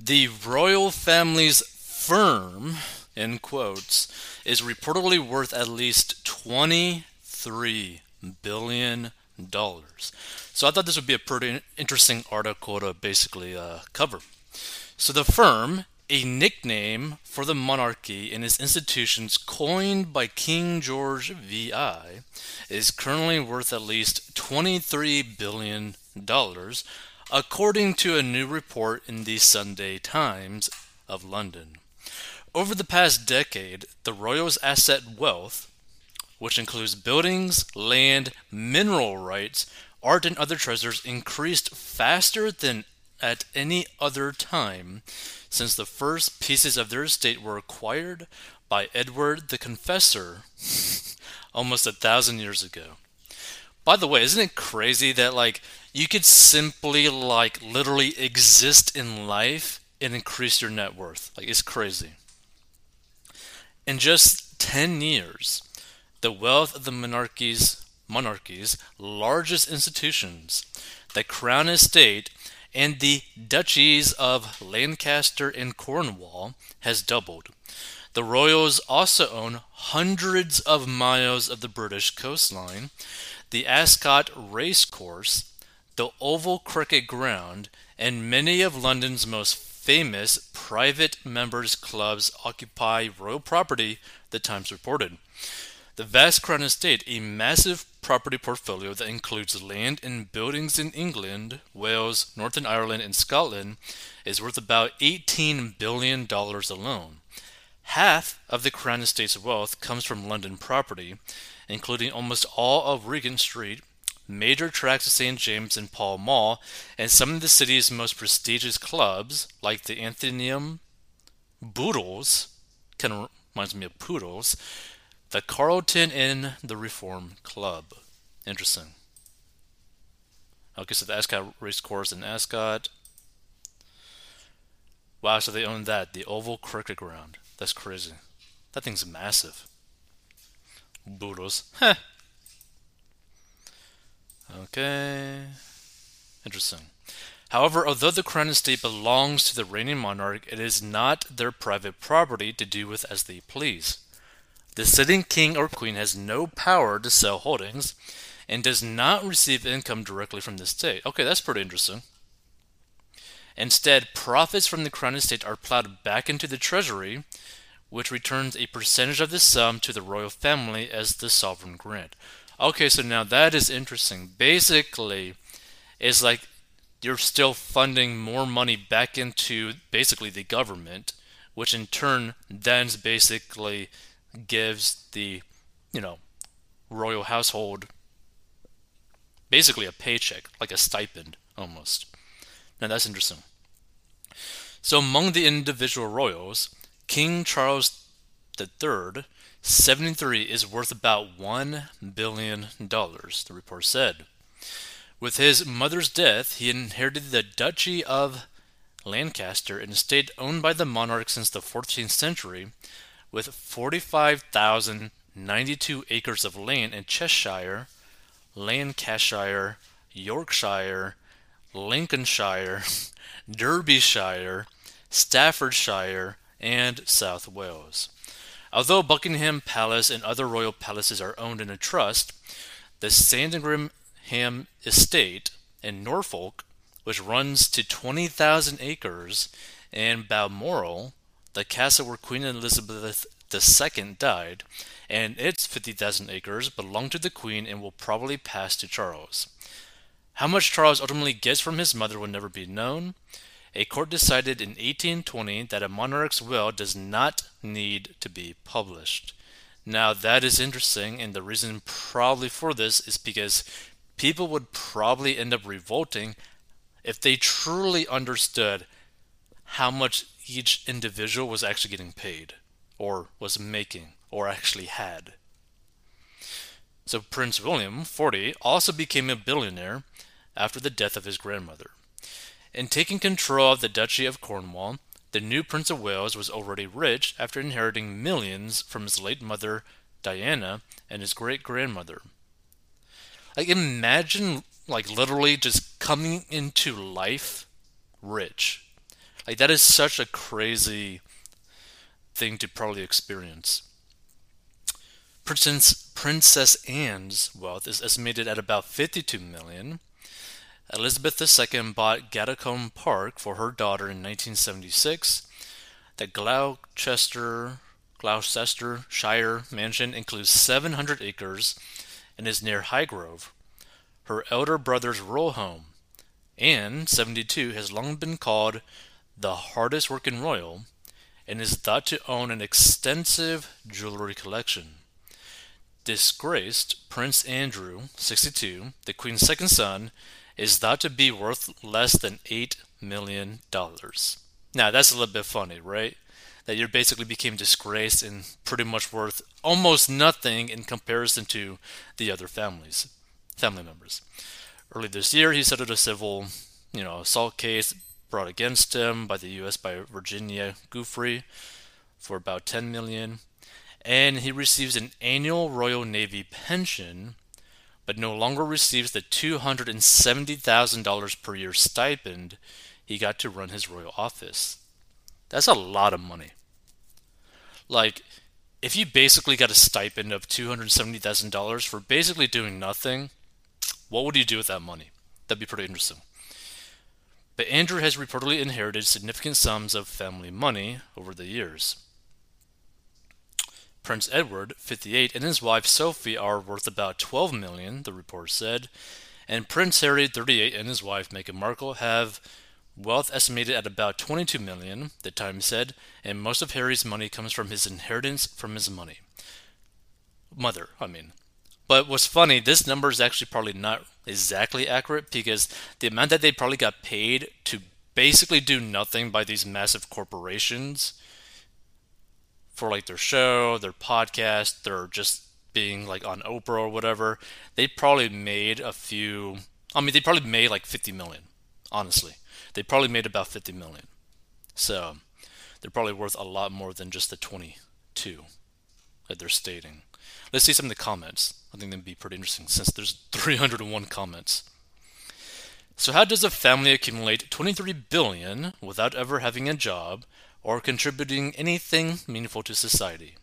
The royal family's firm, in quotes, is reportedly worth at least $23 billion. So I thought this would be a pretty interesting article to basically uh, cover. So the firm, a nickname for the monarchy and its institutions coined by King George VI, is currently worth at least $23 billion, according to a new report in the Sunday Times of London. Over the past decade, the royals' asset wealth, which includes buildings, land, mineral rights, art, and other treasures, increased faster than at any other time since the first pieces of their estate were acquired by Edward the Confessor almost a thousand years ago. By the way, isn't it crazy that like you could simply like literally exist in life and increase your net worth? Like it's crazy. In just 10 years, the wealth of the monarchy's monarchy's largest institutions, the crown estate and the duchies of Lancaster and Cornwall has doubled. The royals also own hundreds of miles of the British coastline, the Ascot Racecourse, the Oval Cricket Ground, and many of London's most famous private members' clubs occupy royal property, the Times reported. The vast Crown Estate, a massive property portfolio that includes land and buildings in England, Wales, Northern Ireland, and Scotland, is worth about $18 billion alone. Half of the Crown Estate's wealth comes from London property, including almost all of Regent Street, major tracts of St. James and Pall Mall, and some of the city's most prestigious clubs, like the Athenaeum, Boodles, kind of reminds me of Poodles, the Carlton and the Reform Club. Interesting. Okay, so the Ascot Racecourse in Ascot. Wow, so they own that. The Oval Cricket Ground. That's crazy. That thing's massive. Boodles. Heh. Okay. Interesting. However, although the crown estate belongs to the reigning monarch, it is not their private property to do with as they please. The sitting king or queen has no power to sell holdings and does not receive income directly from the state. Okay, that's pretty interesting. Instead, profits from the crown estate are plowed back into the treasury, which returns a percentage of the sum to the royal family as the sovereign grant. Okay, so now that is interesting. Basically, it's like you're still funding more money back into basically the government, which in turn then basically gives the, you know, royal household basically a paycheck, like a stipend almost. Now that's interesting. So among the individual royals, King Charles III, 73, is worth about $1 billion, the report said. With his mother's death, he inherited the Duchy of Lancaster, an estate owned by the monarch since the 14th century, with 45,092 acres of land in Cheshire, Lancashire, Yorkshire, Lincolnshire, Derbyshire, Staffordshire, and South Wales. Although Buckingham Palace and other royal palaces are owned in a trust, the Sandringham Estate in Norfolk, which runs to 20,000 acres, and Balmoral, the castle where Queen Elizabeth II died, and its 50,000 acres belong to the Queen and will probably pass to Charles. How much Charles ultimately gets from his mother will never be known. A court decided in 1820 that a monarch's will does not need to be published. Now, that is interesting, and the reason probably for this is because people would probably end up revolting if they truly understood how much each individual was actually getting paid, or was making, or actually had. So Prince William, 40, also became a billionaire after the death of his grandmother. In taking control of the Duchy of Cornwall, the new Prince of Wales was already rich after inheriting millions from his late mother, Diana, and his great grandmother. Like, imagine, like, literally just coming into life rich Like that is such a crazy thing to probably experience. Princess Princess Anne's wealth is estimated at about 52 million. Elizabeth II bought Gadocombe Park for her daughter in 1976. The Gloucester Gloucester Shire mansion includes 700 acres and is near Highgrove, her elder brother's rural home. Anne, 72, has long been called the hardest working royal and is thought to own an extensive jewelry collection. Disgraced Prince Andrew, 62, the Queen's second son, is thought to be worth less than $8 million. Now, that's a little bit funny, right? That you basically became disgraced and pretty much worth almost nothing in comparison to the other families, family members. Early this year, he settled a civil, you know, assault case brought against him by the U.S. by Virginia Giuffre for about 10 million, and he receives an annual Royal Navy pension, but no longer receives the $270,000 per year stipend he got to run his royal office. That's a lot of money. Like, if you basically got a stipend of $270,000 for basically doing nothing, what would you do with that money? That'd be pretty interesting. But Andrew has reportedly inherited significant sums of family money over the years. Prince Edward, 58, and his wife Sophie are worth about 12 million, the report said, and Prince Harry, 38, and his wife Meghan Markle have wealth estimated at about 22 million, the Times said, and most of Harry's money comes from his inheritance from his money. Mother, I mean. But what's funny, this number is actually probably not exactly accurate because the amount that they probably got paid to basically do nothing by these massive corporations for like their show, their podcast, their just being like on Oprah or whatever, they probably made a few. I mean, they probably made like 50 million, honestly. They probably made about 50 million. So they're probably worth a lot more than just the 22 that they're stating. Let's see some of the comments. I think that'd be pretty interesting since there's 301 comments. So how does a family accumulate 23 billion without ever having a job or contributing anything meaningful to society?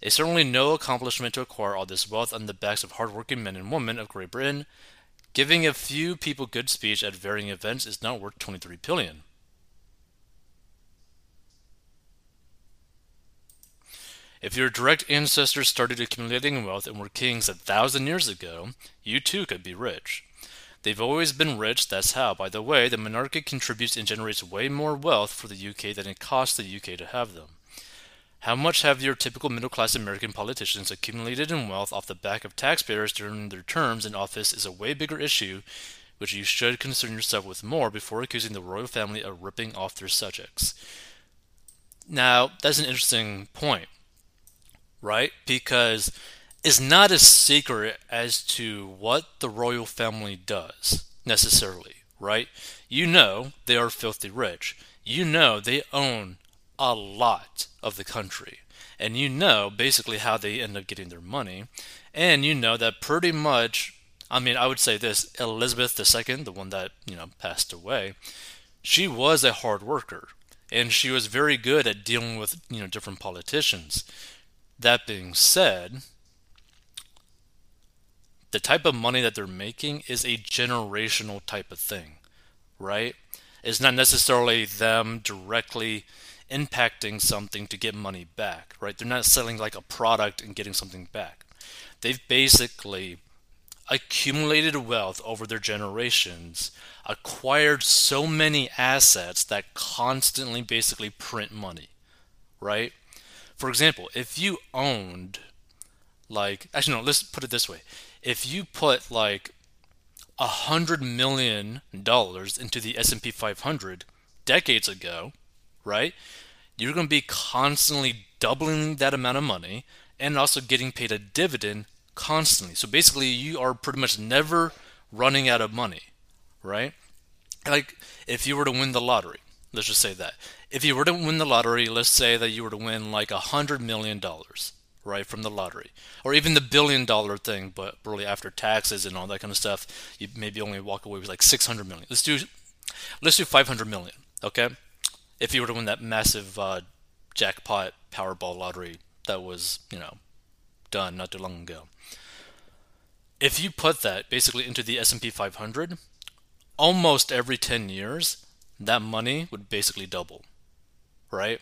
It's certainly no accomplishment to acquire all this wealth on the backs of hardworking men and women of Great Britain. Giving a few people good speech at varying events is not worth 23 billion. If your direct ancestors started accumulating wealth and were kings a thousand years ago, you too could be rich. They've always been rich, that's how. By the way, the monarchy contributes and generates way more wealth for the UK than it costs the UK to have them. How much have your typical middle class American politicians accumulated in wealth off the back of taxpayers during their terms in office is a way bigger issue, which you should concern yourself with more before accusing the royal family of ripping off their subjects. Now, that's an interesting point right? Because it's not a secret as to what the royal family does necessarily, right? You know they are filthy rich. You know they own a lot of the country. And you know basically how they end up getting their money. And you know that pretty much, I mean, I would say this Elizabeth II, the one that, you know, passed away, she was a hard worker. And she was very good at dealing with, you know, different politicians. That being said, the type of money that they're making is a generational type of thing, right? It's not necessarily them directly impacting something to get money back, right? They're not selling like a product and getting something back. They've basically accumulated wealth over their generations, acquired so many assets that constantly basically print money, right? For example, if you owned like actually no, let's put it this way. If you put like a hundred million dollars into the S&P 500 decades ago, right? You're going to be constantly doubling that amount of money and also getting paid a dividend constantly. So basically, you are pretty much never running out of money, right? Like if you were to win the lottery, let's just say that if you were to win the lottery, let's say that you were to win like a hundred million dollars, right, from the lottery, or even the billion dollar thing, but really after taxes and all that kind of stuff, you maybe only walk away with like six hundred million. Let's do, let's do five hundred million, okay? if you were to win that massive uh, jackpot Powerball lottery that was, you know, done not too long ago. If you put that basically into the S&P 500, almost every 10 years, that money would basically double, right?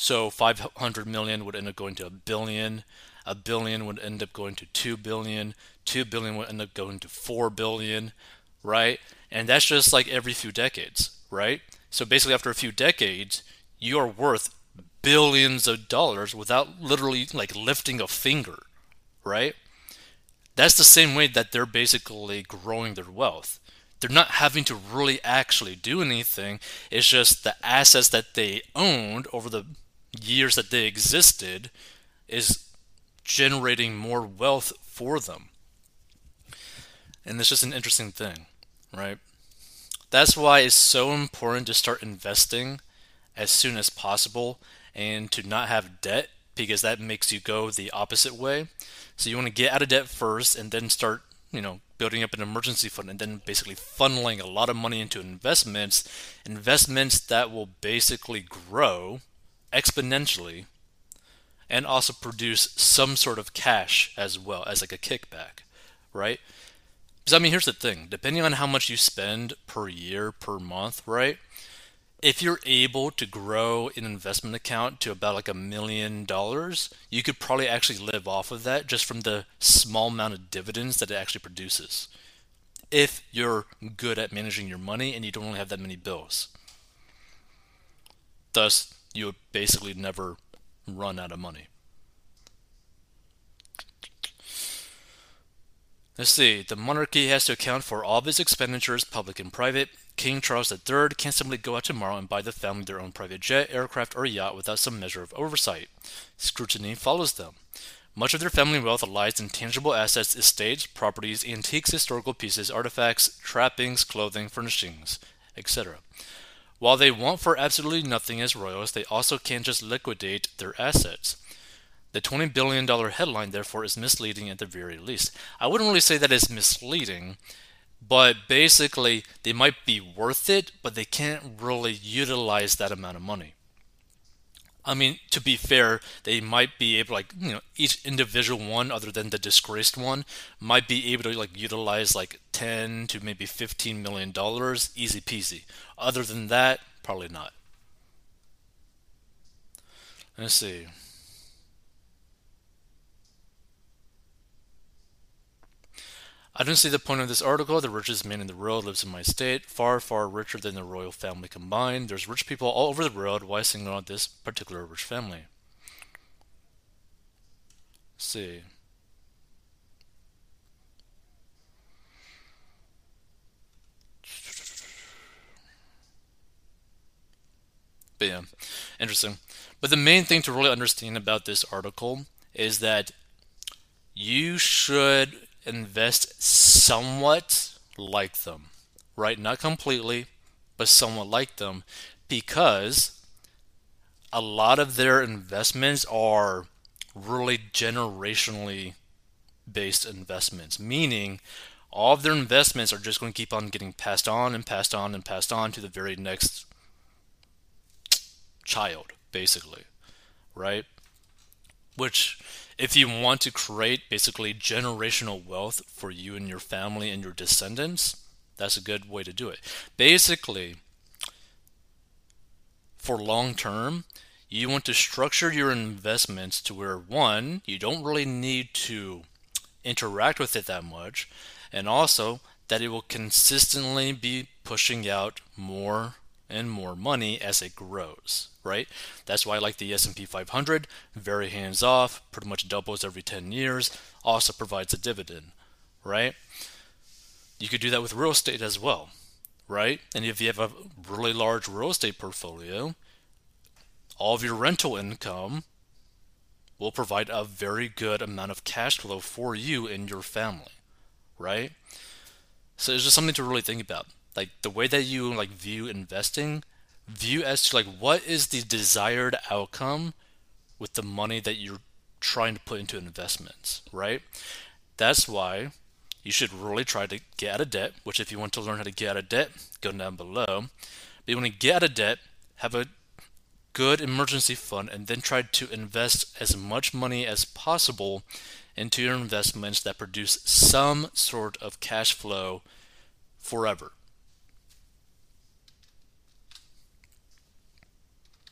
So 500 million would end up going to a billion, a billion would end up going to 2 billion, 2 billion would end up going to 4 billion, right? And that's just like every few decades, right? So basically, after a few decades, you are worth billions of dollars without literally like lifting a finger, right? That's the same way that they're basically growing their wealth. They're not having to really actually do anything. It's just the assets that they owned over the years that they existed is generating more wealth for them. And it's just an interesting thing, right? That's why it's so important to start investing as soon as possible and to not have debt because that makes you go the opposite way. So you want to get out of debt first and then start, you know, building up an emergency fund and then basically funneling a lot of money into investments, investments that will basically grow exponentially and also produce some sort of cash as well as like a kickback, right? Because I mean, here's the thing: depending on how much you spend per year, per month, right? If you're able to grow an investment account to about like a million dollars, you could probably actually live off of that just from the small amount of dividends that it actually produces. If you're good at managing your money and you don't really have that many bills. Thus, you would basically never run out of money. Let's see. The monarchy has to account for all of its expenditures, public and private. King Charles III can't simply go out tomorrow and buy the family their own private jet, aircraft, or yacht without some measure of oversight. Scrutiny follows them. Much of their family wealth lies in tangible assets, estates, properties, antiques, historical pieces, artifacts, trappings, clothing, furnishings, etc. While they want for absolutely nothing as royals, they also can't just liquidate their assets. The $20 billion headline, therefore, is misleading at the very least. I wouldn't really say that it's misleading, but basically, they might be worth it, but they can't really utilize that amount of money. I mean, to be fair, they might be able, like, you know, each individual one, other than the disgraced one, might be able to, like, utilize, like, 10 to maybe 15 million dollars, easy peasy. Other than that, probably not. Let's see. I don't see the point of this article. The richest man in the world lives in my state, far, far richer than the royal family combined. There's rich people all over the world. Why single out this particular rich family? Let's see. But yeah, interesting. But the main thing to really understand about this article is that you should invest somewhat like them, right? Not completely, but somewhat like them, because a lot of their investments are really generationally based investments, meaning all of their investments are just going to keep on getting passed on and passed on and passed on to the very next child, basically, right? Which if you want to create basically generational wealth for you and your family and your descendants, that's a good way to do it. Basically, for long term, you want to structure your investments to where one, you don't really need to interact with it that much, and also that it will consistently be pushing out more and more money as it grows, right? That's why I like the S&P 500, very hands off, pretty much doubles every 10 years, also provides a dividend, right? You could do that with real estate as well, right? And if you have a really large real estate portfolio, all of your rental income will provide a very good amount of cash flow for you and your family, right? So it's just something to really think about like the way that you like view investing view as to like what is the desired outcome with the money that you're trying to put into investments right that's why you should really try to get out of debt which if you want to learn how to get out of debt go down below but you want to get out of debt have a good emergency fund, and then try to invest as much money as possible into your investments that produce some sort of cash flow forever.